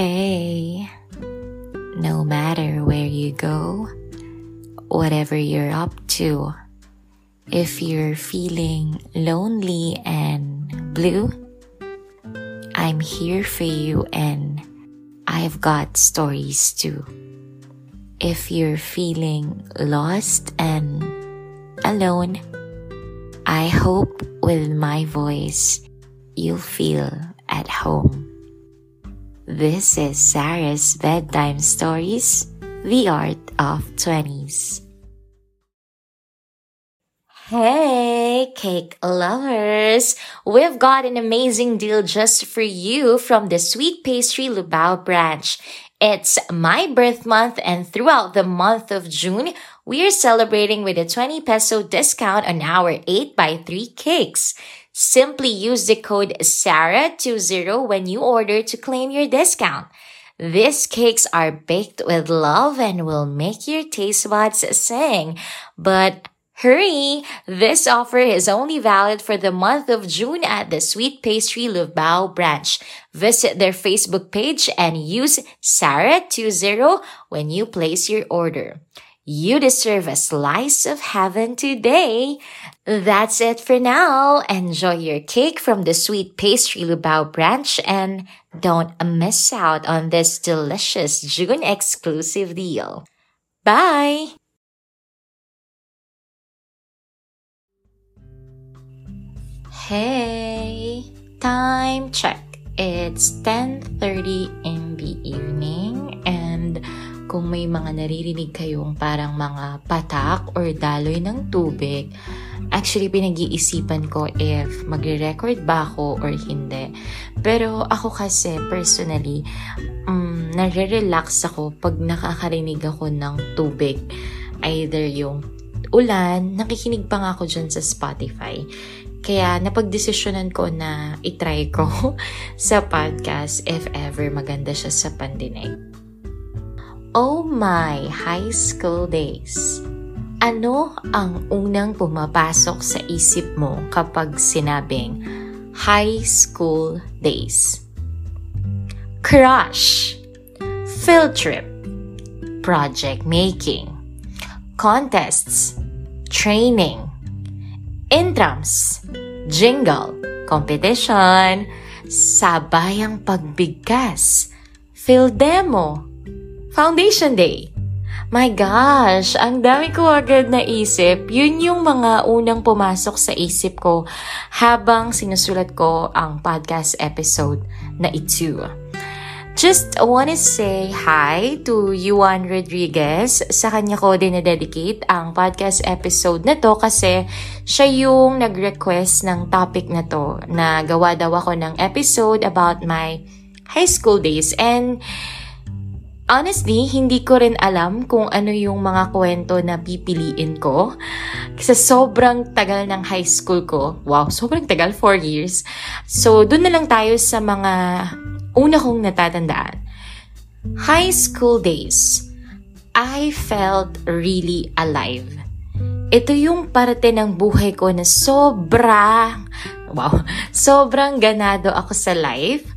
Hey, no matter where you go, whatever you're up to, if you're feeling lonely and blue, I'm here for you and I've got stories too. If you're feeling lost and alone, I hope with my voice you'll feel at home. This is Sarah's Bedtime Stories, The Art of 20s. Hey, cake lovers! We've got an amazing deal just for you from the Sweet Pastry Lubao branch. It's my birth month and throughout the month of June, we are celebrating with a 20 peso discount on our 8x3 cakes. Simply use the code SARAH20 when you order to claim your discount. These cakes are baked with love and will make your taste buds sing. But hurry! This offer is only valid for the month of June at the Sweet Pastry Lubao branch. Visit their Facebook page and use Sarah20 when you place your order. You deserve a slice of heaven today. That's it for now. Enjoy your cake from the Sweet Pastry Lubao branch and don't miss out on this delicious June exclusive deal. Bye! Hey, time check. It's 10:30 in the evening kung may mga naririnig kayong parang mga patak or daloy ng tubig, actually pinag-iisipan ko if magre-record ba ako or hindi. Pero ako kasi personally, um, nare-relax ako pag nakakarinig ako ng tubig. Either yung ulan, nakikinig pa nga ako dyan sa Spotify. Kaya napagdesisyonan ko na itry ko sa podcast if ever maganda siya sa pandinig. Oh my high school days! Ano ang unang pumapasok sa isip mo kapag sinabing high school days? Crush, field trip, project making, contests, training, intrams, jingle, competition, sabayang pagbigkas, field demo, Foundation Day. My gosh, ang dami ko agad naisip. Yun yung mga unang pumasok sa isip ko habang sinusulat ko ang podcast episode na ito. Just wanna say hi to Yuan Rodriguez. Sa kanya ko din na-dedicate ang podcast episode na to kasi siya yung nag-request ng topic na to na gawa daw ako ng episode about my high school days. And Honestly, hindi ko rin alam kung ano yung mga kwento na pipiliin ko. Kasi sobrang tagal ng high school ko. Wow, sobrang tagal, 4 years. So, dun na lang tayo sa mga una kong natatandaan. High school days. I felt really alive. Ito yung parte ng buhay ko na sobrang, wow, sobrang ganado ako sa life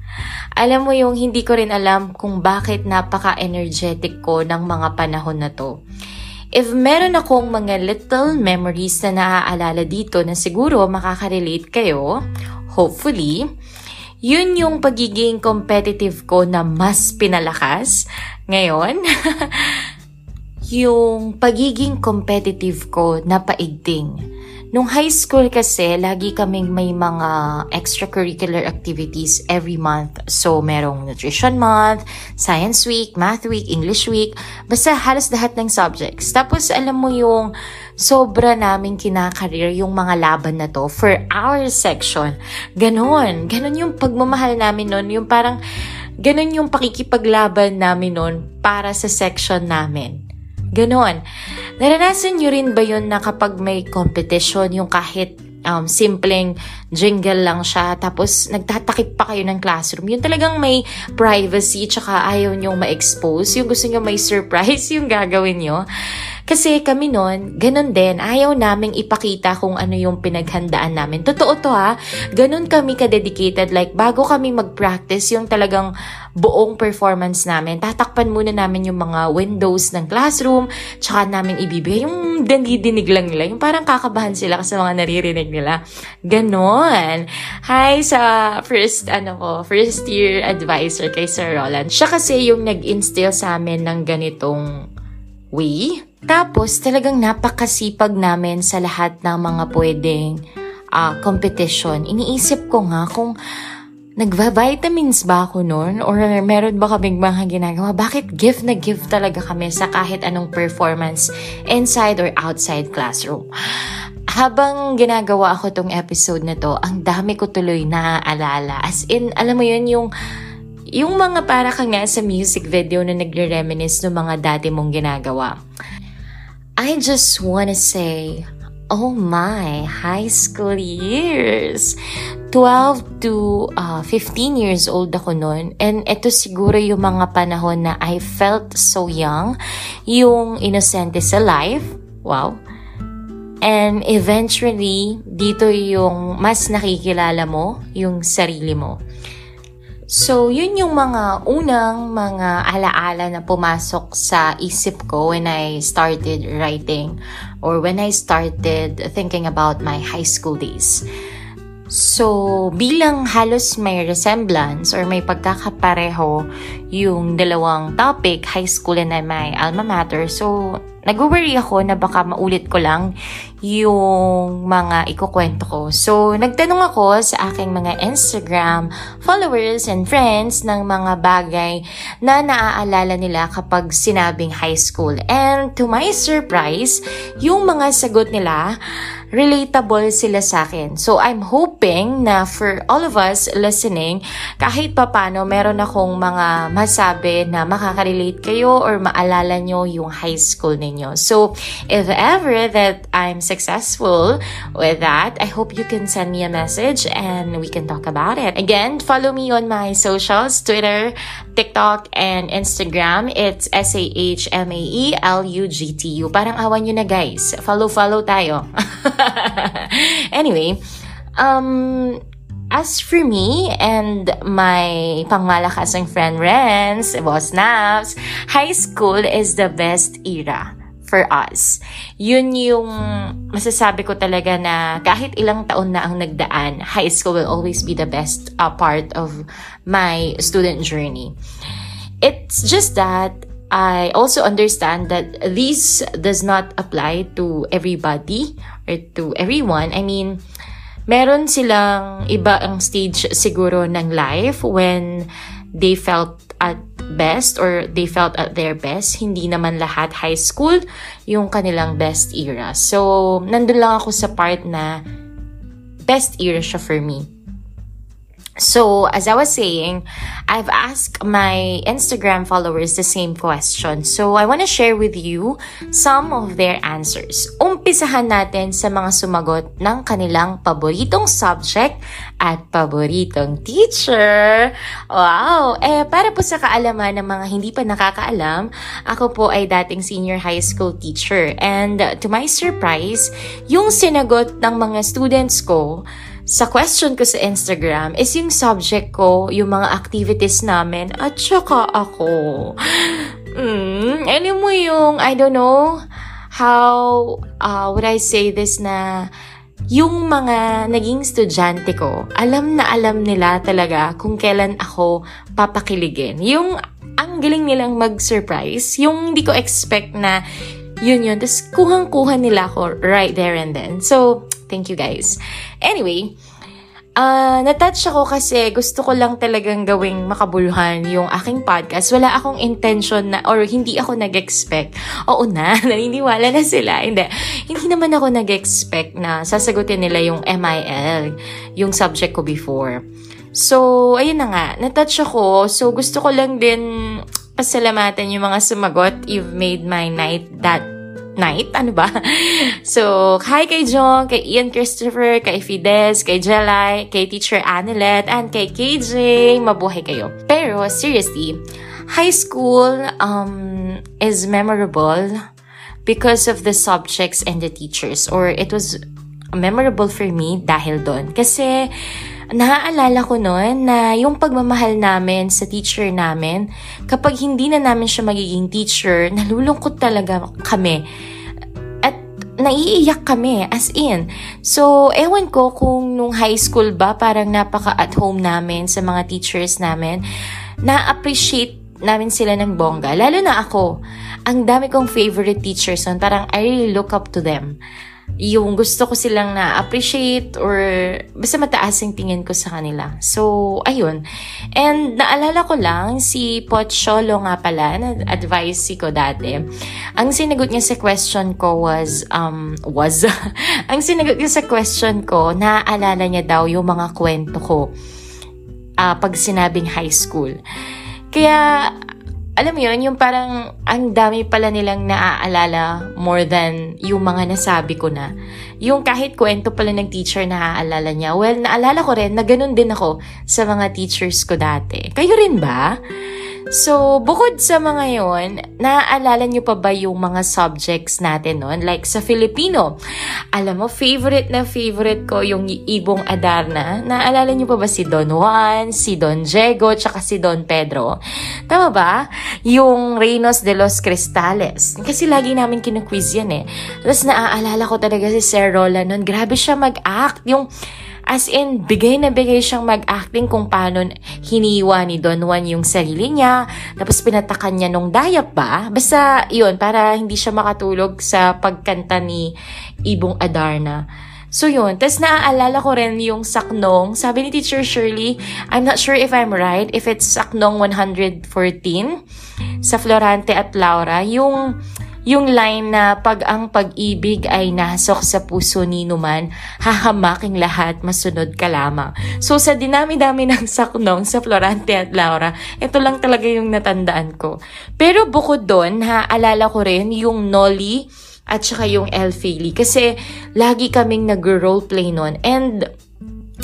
alam mo yung hindi ko rin alam kung bakit napaka-energetic ko ng mga panahon na to. If meron akong mga little memories na naaalala dito na siguro makaka-relate kayo, hopefully, yun yung pagiging competitive ko na mas pinalakas ngayon. yung pagiging competitive ko na paigting Nung high school kasi, lagi kaming may mga extracurricular activities every month. So, merong nutrition month, science week, math week, English week, basta halos lahat ng subjects. Tapos, alam mo yung sobra naming kinakareer yung mga laban na to for our section. Ganon. Ganon yung pagmamahal namin nun. Yung parang, ganon yung pakikipaglaban namin nun para sa section namin. Ganon. Naranasan nyo rin ba yun na kapag may competition, yung kahit um, simpleng jingle lang siya, tapos nagtatakip pa kayo ng classroom. Yun talagang may privacy, tsaka ayaw nyo ma-expose. Yung gusto nyo may surprise yung gagawin nyo. Kasi kami noon, ganun din, ayaw naming ipakita kung ano yung pinaghandaan namin. Totoo to ha, ganun kami ka-dedicated. Like, bago kami mag-practice, yung talagang buong performance namin. Tatakpan muna namin yung mga windows ng classroom, tsaka namin ibibigay yung dinidinig lang nila. Yung parang kakabahan sila kasi mga naririnig nila. Ganon. Hi sa first, ano ko, first year advisor kay Sir Roland. Siya kasi yung nag-instill sa amin ng ganitong way. Tapos talagang napakasipag namin sa lahat ng mga pwedeng uh, competition. Iniisip ko nga kung nagva-vitamins ba ako noon or meron ba kaming mga ginagawa? Bakit gift na gift talaga kami sa kahit anong performance inside or outside classroom? Habang ginagawa ako tong episode na to, ang dami ko tuloy naaalala. As in, alam mo yun, yung yung mga para ka nga sa music video na nagre-reminisce ng mga dati mong ginagawa. I just wanna say, Oh my, high school years. 12 to uh, 15 years old ako noon. And ito siguro yung mga panahon na I felt so young. Yung inosente sa life. Wow. And eventually, dito yung mas nakikilala mo yung sarili mo. So, yun yung mga unang mga alaala na pumasok sa isip ko when I started writing or when I started thinking about my high school days. So, bilang halos may resemblance or may pagkakapareho yung dalawang topic, high school and my alma mater, so nag-worry ako na baka maulit ko lang yung mga ikukwento ko. So, nagtanong ako sa aking mga Instagram followers and friends ng mga bagay na naaalala nila kapag sinabing high school. And to my surprise, yung mga sagot nila relatable sila sa akin. So, I'm hoping na for all of us listening, kahit papano meron akong mga masabi na makaka-relate kayo or maalala nyo yung high school ninyo. So, if ever that I'm successful with that, I hope you can send me a message and we can talk about it. Again, follow me on my socials, Twitter, TikTok, and Instagram. It's S-A-H-M-A-E-L-U-G-T-U. Parang awan nyo na guys. Follow-follow tayo. anyway, um, as for me and my pangmalakasang friend Renz, Boss Naps, high school is the best era for us. Yun yung masasabi ko talaga na kahit ilang taon na ang nagdaan, high school will always be the best uh, part of my student journey. It's just that I also understand that this does not apply to everybody or to everyone. I mean, meron silang iba ang stage siguro ng life when they felt at best or they felt at their best. Hindi naman lahat high school yung kanilang best era. So, nandun lang ako sa part na best era siya for me. So, as I was saying, I've asked my Instagram followers the same question. So, I want to share with you some of their answers. Umpisahan natin sa mga sumagot ng kanilang paboritong subject at paboritong teacher. Wow! Eh, para po sa kaalaman ng mga hindi pa nakakaalam, ako po ay dating senior high school teacher. And to my surprise, yung sinagot ng mga students ko, sa question ko sa Instagram is yung subject ko, yung mga activities namin, at saka ako. Mm, alam mo yung, I don't know, how uh, would I say this na yung mga naging estudyante ko, alam na alam nila talaga kung kailan ako papakiligin. Yung ang galing nilang mag-surprise, yung hindi ko expect na yun yun. Tapos kuhang-kuha nila ako right there and then. So, Thank you guys. Anyway, Uh, natouch ako kasi gusto ko lang talagang gawing makabuluhan yung aking podcast. Wala akong intention na, or hindi ako nag-expect. Oo na, naniniwala na sila. Hindi, hindi naman ako nag-expect na sasagutin nila yung MIL, yung subject ko before. So, ayun na nga, natouch ako. So, gusto ko lang din pasalamatan yung mga sumagot. You've made my night that night. Ano ba? So, hi kay John, kay Ian Christopher, kay Fides, kay Jelay, kay Teacher Annalette, and kay KJ. Mabuhay kayo. Pero, seriously, high school um, is memorable because of the subjects and the teachers. Or it was memorable for me dahil doon. Kasi, naaalala ko noon na yung pagmamahal namin sa teacher namin, kapag hindi na namin siya magiging teacher, nalulungkot talaga kami. At naiiyak kami, as in. So, ewan ko kung nung high school ba, parang napaka-at home namin sa mga teachers namin, na-appreciate namin sila ng bongga. Lalo na ako, ang dami kong favorite teachers nun. Parang I really look up to them yung gusto ko silang na-appreciate or basta mataas yung tingin ko sa kanila. So, ayun. And naalala ko lang, si Pocholo nga pala, na-advise si ko dati. Ang sinagot niya sa question ko was, um, was, ang sinagot niya sa question ko, naaalala niya daw yung mga kwento ko uh, pag sinabing high school. Kaya, alam mo yun, yung parang ang dami pala nilang naaalala more than yung mga nasabi ko na. Yung kahit kwento pala ng teacher na naaalala niya. Well, naalala ko rin na ganun din ako sa mga teachers ko dati. Kayo rin ba? So, bukod sa mga yon, naaalala nyo pa ba yung mga subjects natin noon? Like sa Filipino, alam mo, favorite na favorite ko yung Ibong Adarna. Naaalala nyo pa ba si Don Juan, si Don Diego, tsaka si Don Pedro? Tama ba? Yung Reynos de los Cristales. Kasi lagi namin kinuquiz yan eh. Tapos naaalala ko talaga si Sir Roland noon. Grabe siya mag-act. Yung As in, bigay na bigay siyang mag-acting kung paano hiniwa ni Don Juan yung sarili niya, tapos pinatakan niya nung dayap ba? Basta, yun, para hindi siya makatulog sa pagkanta ni Ibong Adarna. So yun, tapos naaalala ko rin yung Saknong. Sabi ni Teacher Shirley, I'm not sure if I'm right, if it's Saknong 114 sa Florante at Laura, yung yung line na pag ang pag-ibig ay nasok sa puso ni Numan, hahamaking lahat, masunod ka lamang. So sa dinami-dami ng saknong sa Florante at Laura, ito lang talaga yung natandaan ko. Pero bukod doon, alala ko rin yung Nolly at saka yung Elfeli. Kasi lagi kaming nag-roleplay noon. And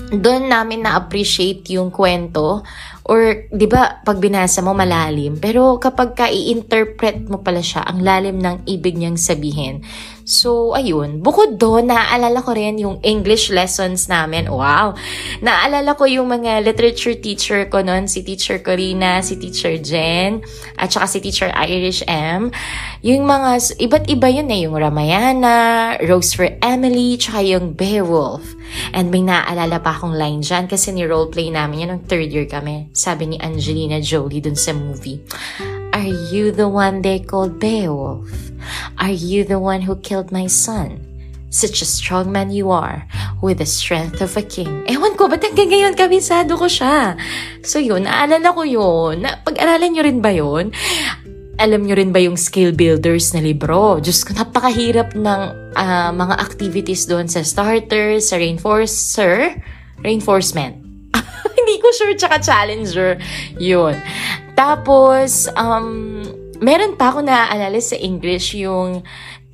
doon namin na-appreciate yung kwento Or, di ba, pag binasa mo malalim, pero kapag ka i-interpret mo pala siya, ang lalim ng ibig niyang sabihin. So, ayun. Bukod doon, naaalala ko rin yung English lessons namin. Wow! Naaalala ko yung mga literature teacher ko noon, si Teacher Corina, si Teacher Jen, at saka si Teacher Irish M. Yung mga, iba't iba yun eh. Yung Ramayana, Rose for Emily, tsaka yung Beowulf. And may naaalala pa akong line dyan kasi ni-roleplay namin yun nung third year kami. Sabi ni Angelina Jolie dun sa movie. Are you the one they called Beowulf? Are you the one who killed my son? Such a strong man you are, with the strength of a king. Ewan ko, ba't hanggang ngayon kabisado ko siya? So yun, naalala ko yun. Pag-aralan nyo rin ba yun? Alam nyo rin ba yung skill builders na libro? Diyos ko, napakahirap ng uh, mga activities doon sa starter, sa reinforcer, reinforcement. Hindi ko sure, tsaka challenger. Yun. Tapos, um, meron pa ako naaalala sa English yung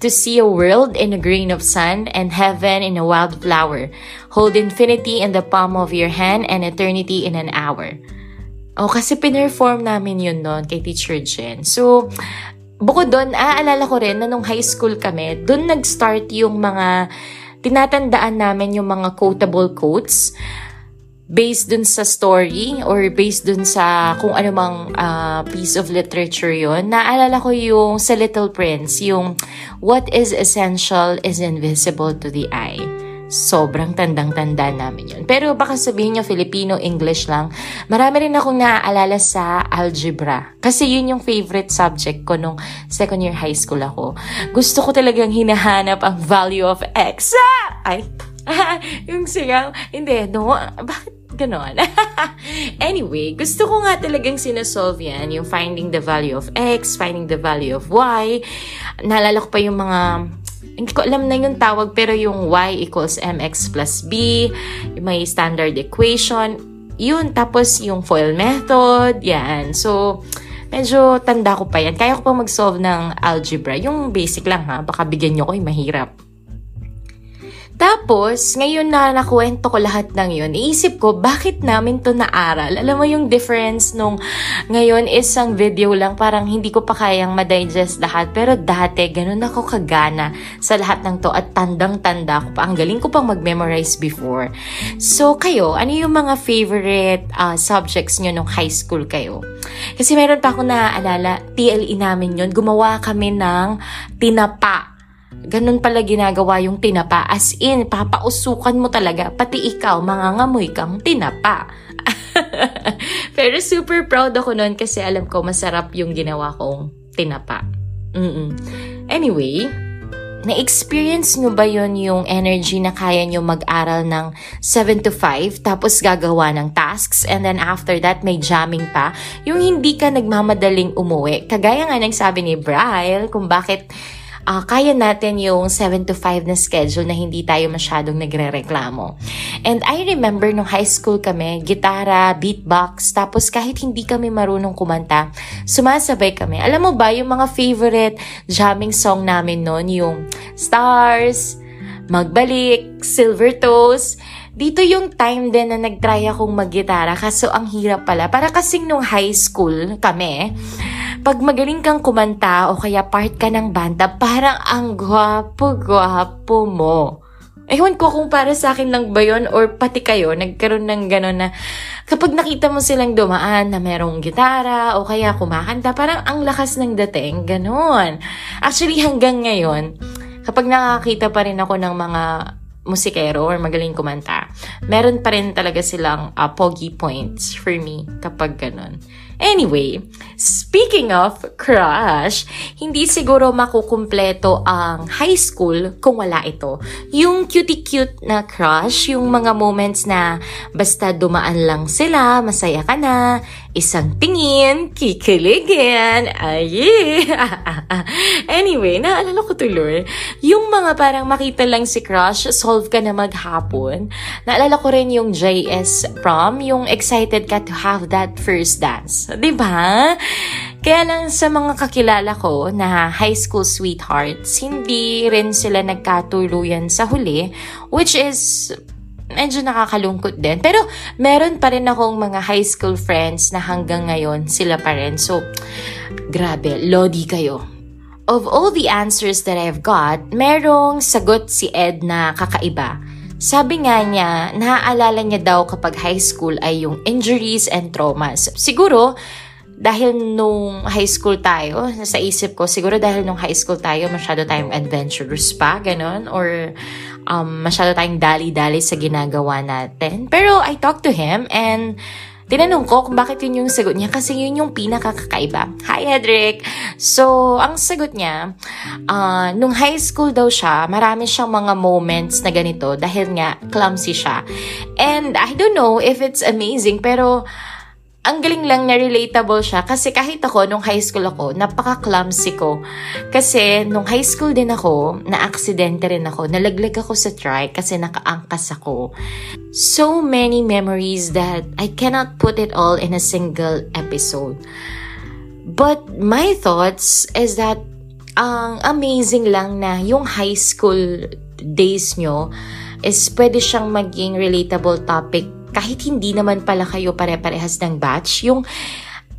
to see a world in a grain of sand and heaven in a wild flower. Hold infinity in the palm of your hand and eternity in an hour. Oh, kasi pinerform namin yun noon kay Teacher Jen. So, bukod doon, aalala ko rin na nung high school kami, doon nag-start yung mga tinatandaan namin yung mga quotable quotes based dun sa story or based dun sa kung ano mang uh, piece of literature yon naalala ko yung sa Little Prince, yung what is essential is invisible to the eye. Sobrang tandang-tanda namin yun. Pero baka sabihin nyo Filipino, English lang. Marami rin akong naaalala sa algebra. Kasi yun yung favorite subject ko nung second year high school ako. Gusto ko talagang hinahanap ang value of X. Ah! Ay, yung sigaw. Hindi, no. Bakit ganon? anyway, gusto ko nga talagang sinasolve yan. Yung finding the value of X, finding the value of Y. Naalala ko pa yung mga hindi ko alam na yung tawag pero yung y equals mx plus b, may standard equation, yun. Tapos yung FOIL method, yan. So, medyo tanda ko pa yan. Kaya ko pa mag-solve ng algebra. Yung basic lang ha, baka bigyan nyo ko yung mahirap. Tapos, ngayon na nakuwento ko lahat ng yun, iisip ko, bakit namin to naaral? Alam mo yung difference nung ngayon isang video lang, parang hindi ko pa kayang madigest lahat. Pero dati, ganun ako kagana sa lahat ng to at tandang-tanda ko pa. Ang galing ko pang mag-memorize before. So, kayo, ano yung mga favorite uh, subjects nyo nung high school kayo? Kasi meron pa ako naaalala, TLE namin yun, gumawa kami ng tinapa Ganun pala ginagawa yung tinapa. As in, papausukan mo talaga. Pati ikaw, mangangamoy kang tinapa. Pero super proud ako noon kasi alam ko masarap yung ginawa kong tinapa. Mm-mm. Anyway, na-experience nyo ba yon yung energy na kaya nyo mag-aral ng 7 to 5 tapos gagawa ng tasks and then after that may jamming pa? Yung hindi ka nagmamadaling umuwi. Kagaya nga ng sabi ni Brian kung bakit uh, kaya natin yung 7 to 5 na schedule na hindi tayo masyadong nagre-reklamo. And I remember nung high school kami, gitara, beatbox, tapos kahit hindi kami marunong kumanta, sumasabay kami. Alam mo ba, yung mga favorite jamming song namin noon, yung Stars, Magbalik, Silver Toes, dito yung time din na nagtry akong maggitara kaso ang hirap pala. Para kasing nung high school kami, pag magaling kang kumanta o kaya part ka ng banda, parang ang gwapo-gwapo mo. Ewan ko kung para sa akin lang ba yun or pati kayo, nagkaroon ng gano'n na kapag nakita mo silang dumaan na merong gitara o kaya kumakanta, parang ang lakas ng dating, gano'n. Actually, hanggang ngayon, kapag nakakita pa rin ako ng mga musikero or magaling kumanta, meron pa rin talaga silang uh, pogi points for me kapag ganun. Anyway, speaking of crush, hindi siguro makukumpleto ang high school kung wala ito. Yung cutie-cute na crush, yung mga moments na basta dumaan lang sila, masaya ka na, isang tingin, kikiligin, ay Anyway, naalala ko tuloy, yung mga parang makita lang si crush, solve ka na maghapon. Naalala ko rin yung JS prom, yung excited ka to have that first dance. Ba? Diba? Kaya lang sa mga kakilala ko na high school sweethearts, hindi rin sila nagkatuluyan sa huli, which is medyo nakakalungkot din. Pero meron pa rin akong mga high school friends na hanggang ngayon sila pa rin. So, grabe, lodi kayo. Of all the answers that I've got, merong sagot si Ed na kakaiba. Sabi nga niya, naaalala niya daw kapag high school ay yung injuries and traumas. Siguro, dahil nung high school tayo, sa isip ko, siguro dahil nung high school tayo, masyado tayong adventurous pa, ganun, or um, masyado tayong dali-dali sa ginagawa natin. Pero I talked to him and Tinanong ko kung bakit yun yung sagot niya kasi yun yung pinakakakaiba. Hi, Hedrick! So, ang sagot niya, uh, nung high school daw siya, marami siyang mga moments na ganito dahil nga clumsy siya. And I don't know if it's amazing, pero ang galing lang na relatable siya kasi kahit ako nung high school ako, napaka-clumsy ko. Kasi nung high school din ako, na-aksidente rin ako. Nalaglag ako sa trike kasi nakaangkas ako. So many memories that I cannot put it all in a single episode. But my thoughts is that ang amazing lang na yung high school days nyo is pwede siyang maging relatable topic kahit hindi naman pala kayo pare-parehas ng batch, yung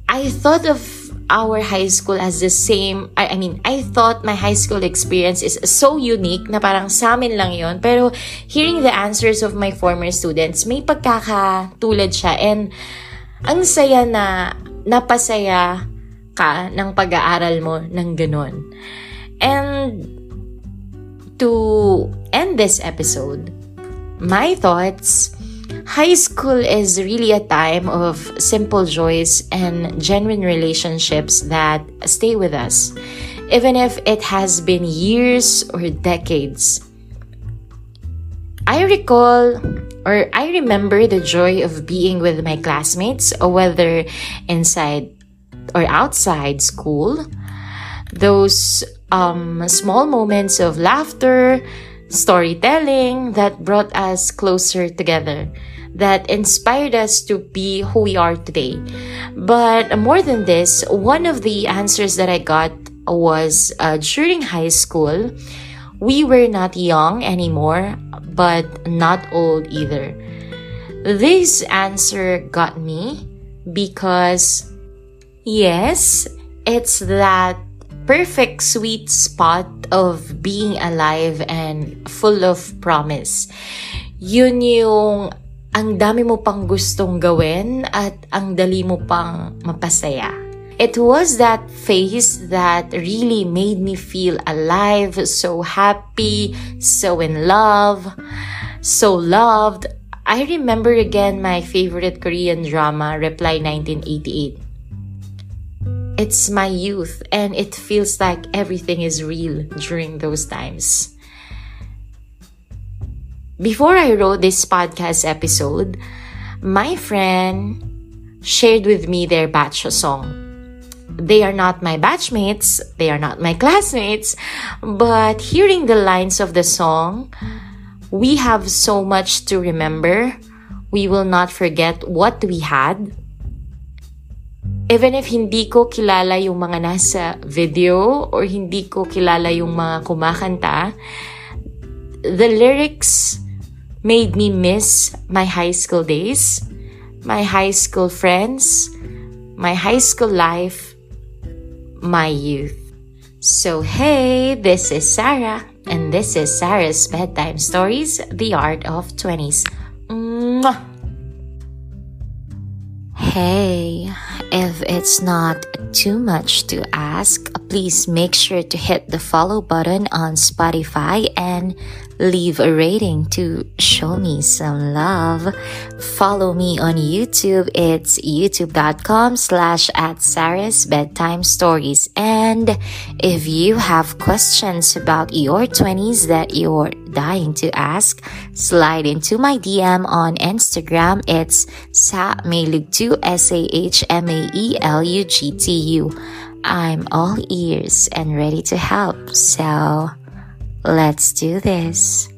I thought of our high school as the same, I, I mean, I thought my high school experience is so unique na parang sa amin lang yon Pero hearing the answers of my former students, may pagkakatulad siya. And ang saya na napasaya ka ng pag-aaral mo ng ganun. And to end this episode, my thoughts High school is really a time of simple joys and genuine relationships that stay with us, even if it has been years or decades. I recall or I remember the joy of being with my classmates, whether inside or outside school. Those um, small moments of laughter, storytelling that brought us closer together, that inspired us to be who we are today. But more than this, one of the answers that I got was uh, during high school, we were not young anymore, but not old either. This answer got me because, yes, it's that perfect sweet spot of being alive and full of promise. Yun yung ang dami mo pang gustong gawin at ang dali mo pang mapasaya. It was that phase that really made me feel alive, so happy, so in love, so loved. I remember again my favorite Korean drama, Reply 1988. It's my youth and it feels like everything is real during those times. Before I wrote this podcast episode, my friend shared with me their batch song. They are not my batchmates, they are not my classmates, but hearing the lines of the song, we have so much to remember. We will not forget what we had. Even if hindi ko kilala yung mga nasa video or hindi ko kilala yung mga kumakanta, the lyrics made me miss my high school days, my high school friends, my high school life, my youth. So, hey, this is Sarah, and this is Sarah's Bedtime Stories The Art of 20s. Hey, if it's not too much to ask, please make sure to hit the follow button on Spotify and leave a rating to show me some love. Follow me on YouTube. It's youtube.com slash at Sarah's Bedtime Stories. And if you have questions about your 20s that you're dying to ask, slide into my DM on Instagram. It's sa mailugtu, S-A-H-M-A-E-L-U-G-T-U. I'm all ears and ready to help. So, Let's do this.